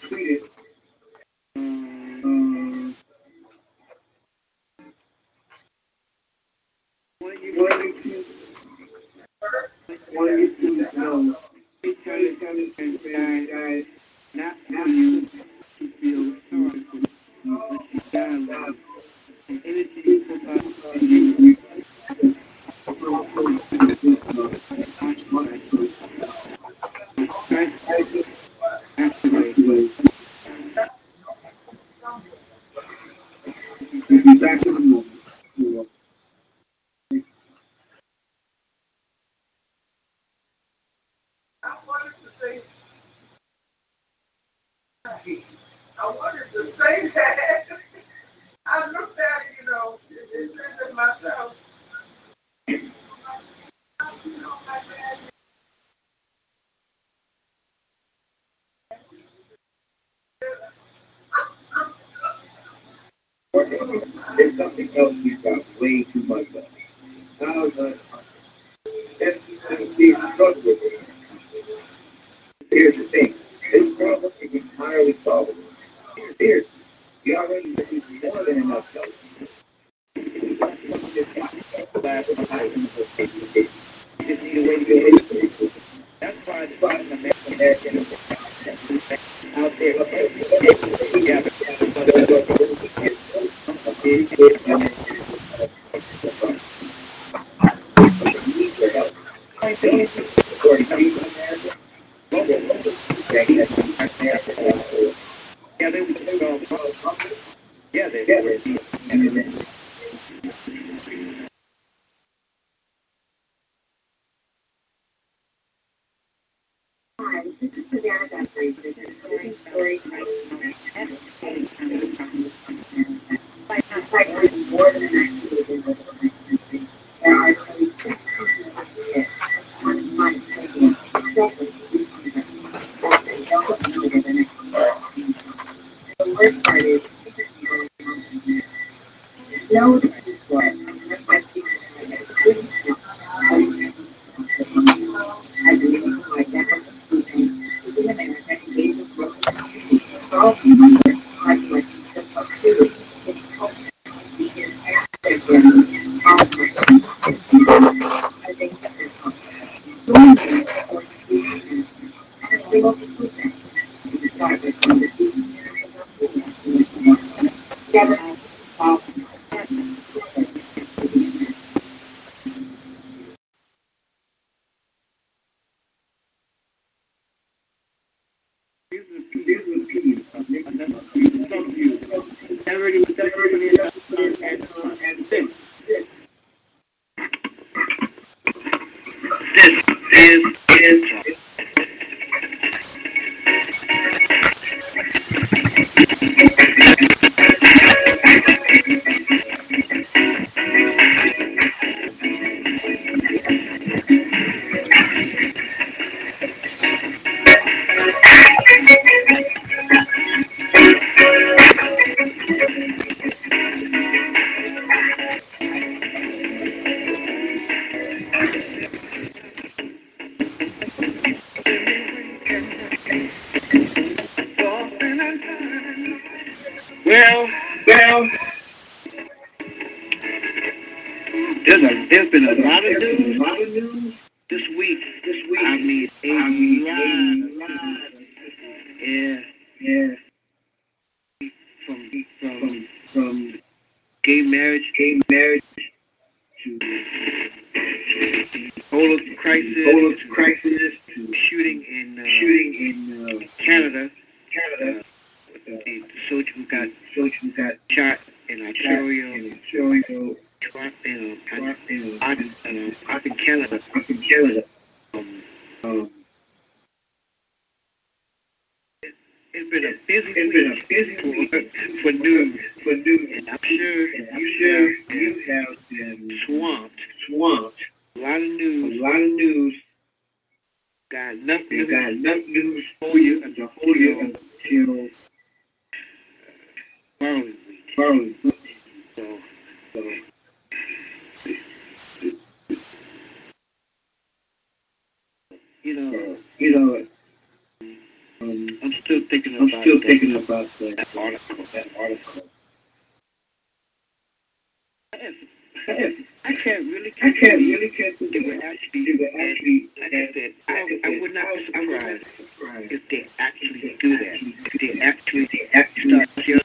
about. Something else we've got way too much of. That. Here's the thing. This problem is entirely solvable. Here. You already received more than enough help. That's why the bottom of American out there. tehlikeli You know, you know, I'm still thinking about that, article. That article. I can't really I can't really they were actually I, would not be surprised if they actually do that. They actually they actually start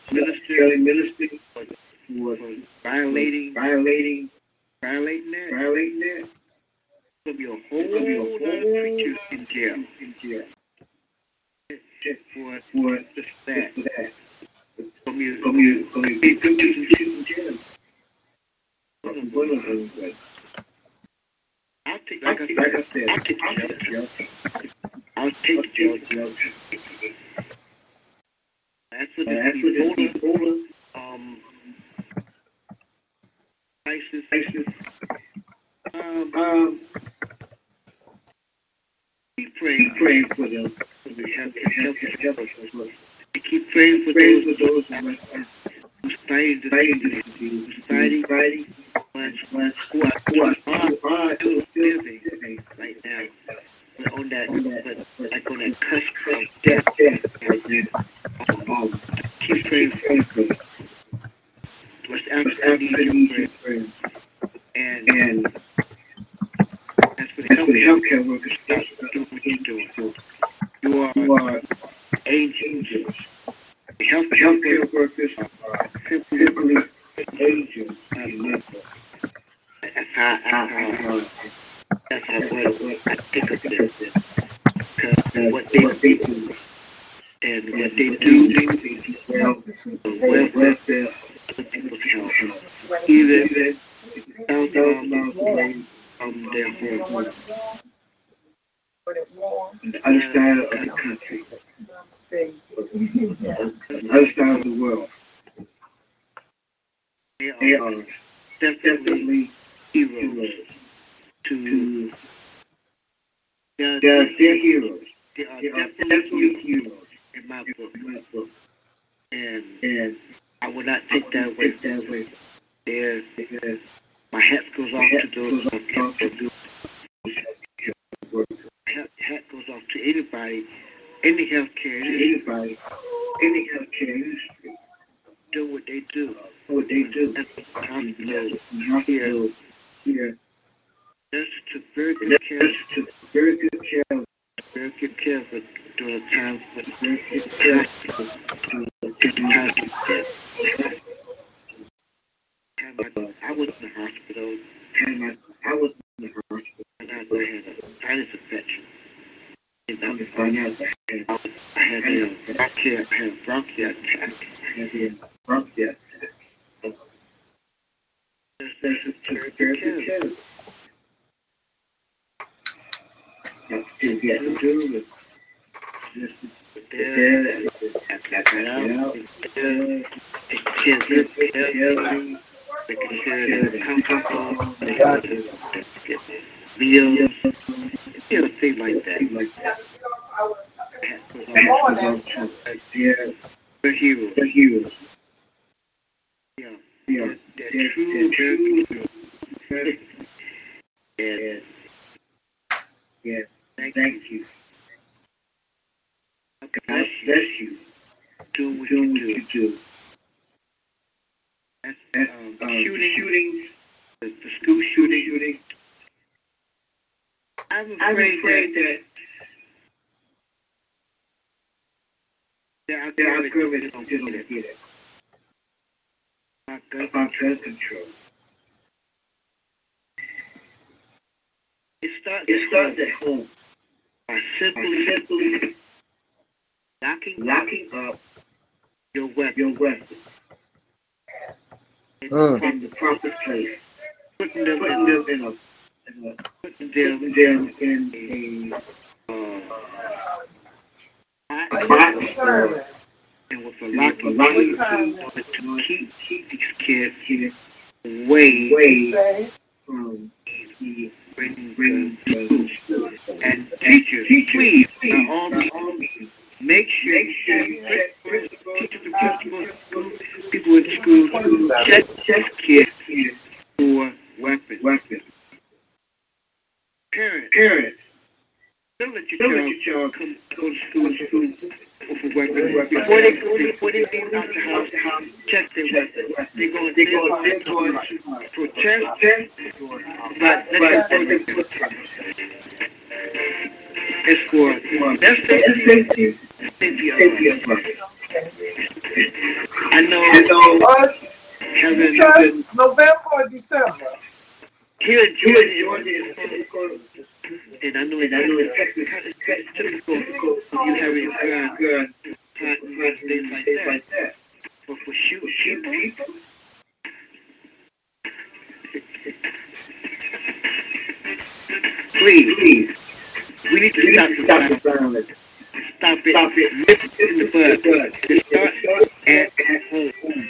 They're they're. Yes. Yes. Thank Thank you. God bless you. um, um, shooting, the, school shooting. shooting. I'm I'm afraid, afraid that that there are the government government don't didn't get it. get it Our government, about gun control. it starts It at starts home at home. By by simply simply locking locking up your weapon. your weapon. And Mm. in the proper place, putting them putting them in a, in a putting putting them them in uh, a box box or and with a in a locking locking key key to keep keep these kids away away from the bringing bring guns to school. the school. And teachers, please, by all means, make sure make you sure check you check principals, teachers and principals, people in the school, check check kids for weapons. weapons. Parents, Parents, don't let your child come go to school with a weapon. Before they before they leave out the house, check their weapon. They go They go, go they go to protest, test, but but let's just put it's for their safety, safety, safety of us. of us. I know And so, Us, November or December. Here in Georgia, and I you having a gun, and things like that. But for shooting Shoot people, please, please, we need to stop the violence. Stop it. Stop it. It in the bud. At at home.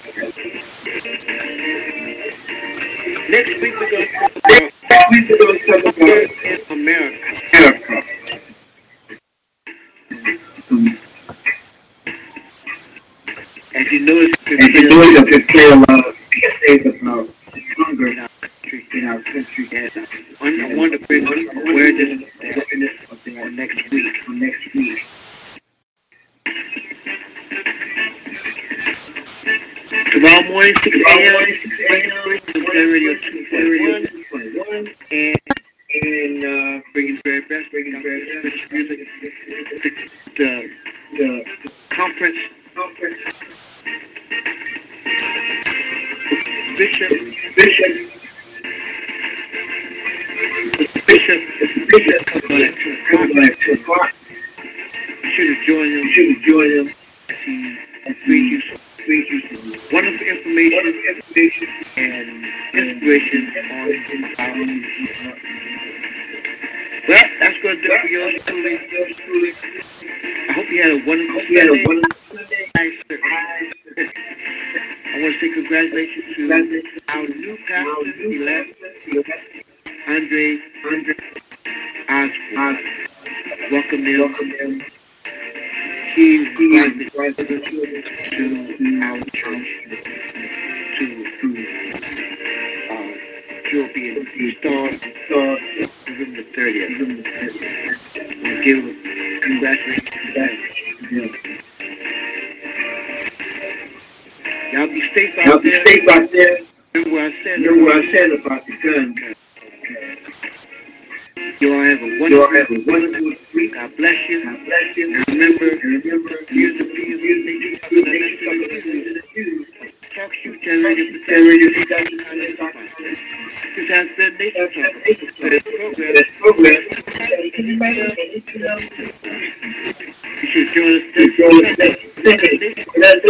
Next week we're going to talk about We should go talk about in America. America. As you And the noise of the tale of PSAs about hunger in our country, in our country. and I want to bring awareness there awareness of for that next week. next week. Tomorrow morning, 6 a.m. morning, 6 a.m. Zen Radio 2.1, 2.1, and and uh, bringing very best, bringing very best music, the, the the conference information information and inspiration Well, that's going to do it for truly. truly. I hope you had a wonderful a wonderful. Nice. I want to say congratulations to our new elect, Andre Osborne. Welcome him. Welcome them He invited to our church to uh, he'll be installed November the 30th. We'll give congratulations to that. Y'all be safe out be there. safe out there. Remember what I said. Remember what I said about the gun. You all have a wonderful, week. God bless you. Remember, remember, shoot, generated your production. This has been program. you should join us Sunday. is that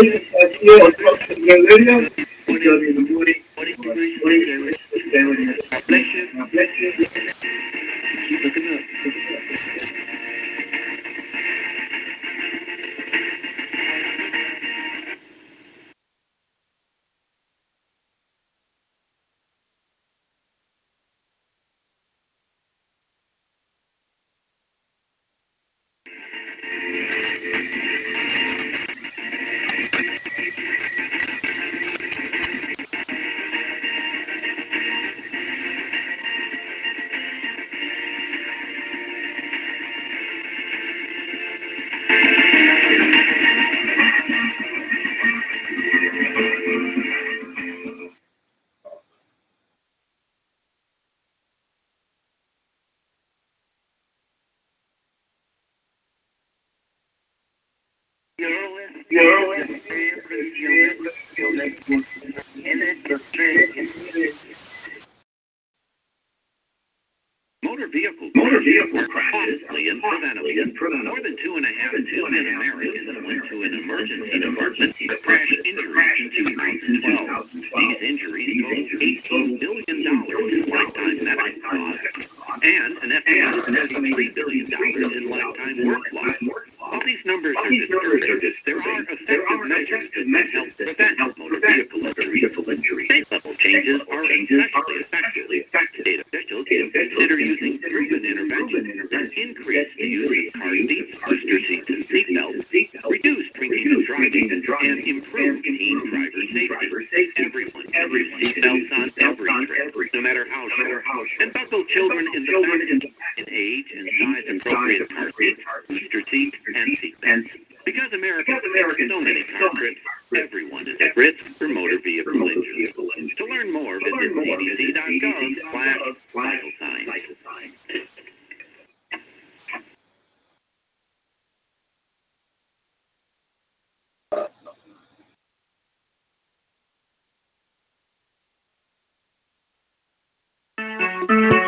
preventable. More than two and a half More than two and a Americans went to an emergency department for crash injuries in 2012. 2012. These injuries totaled $18 billion in lifetime medical costs and an estimated $33 billion in lifetime work loss. While these numbers are These numbers are disturbing, there are effective measures that help prevent vehicle injuries. vehicle. State-level changes are Changes especially effective. especially effective. State officials can consider using proven interventions that increase the use of car seats, booster seats, and seatbelts, reduce drinking and driving, and improve teen driver safety. Everyone should use seatbelts on every trip, no matter how short. And buckle children in the back in age and size appropriate car seats, booster seats, and seatbelts. Because Americans take so many car trips, Everyone is at risk for motor vehicle injuries. To learn more, visit cdc.gov slash signs. Thank you.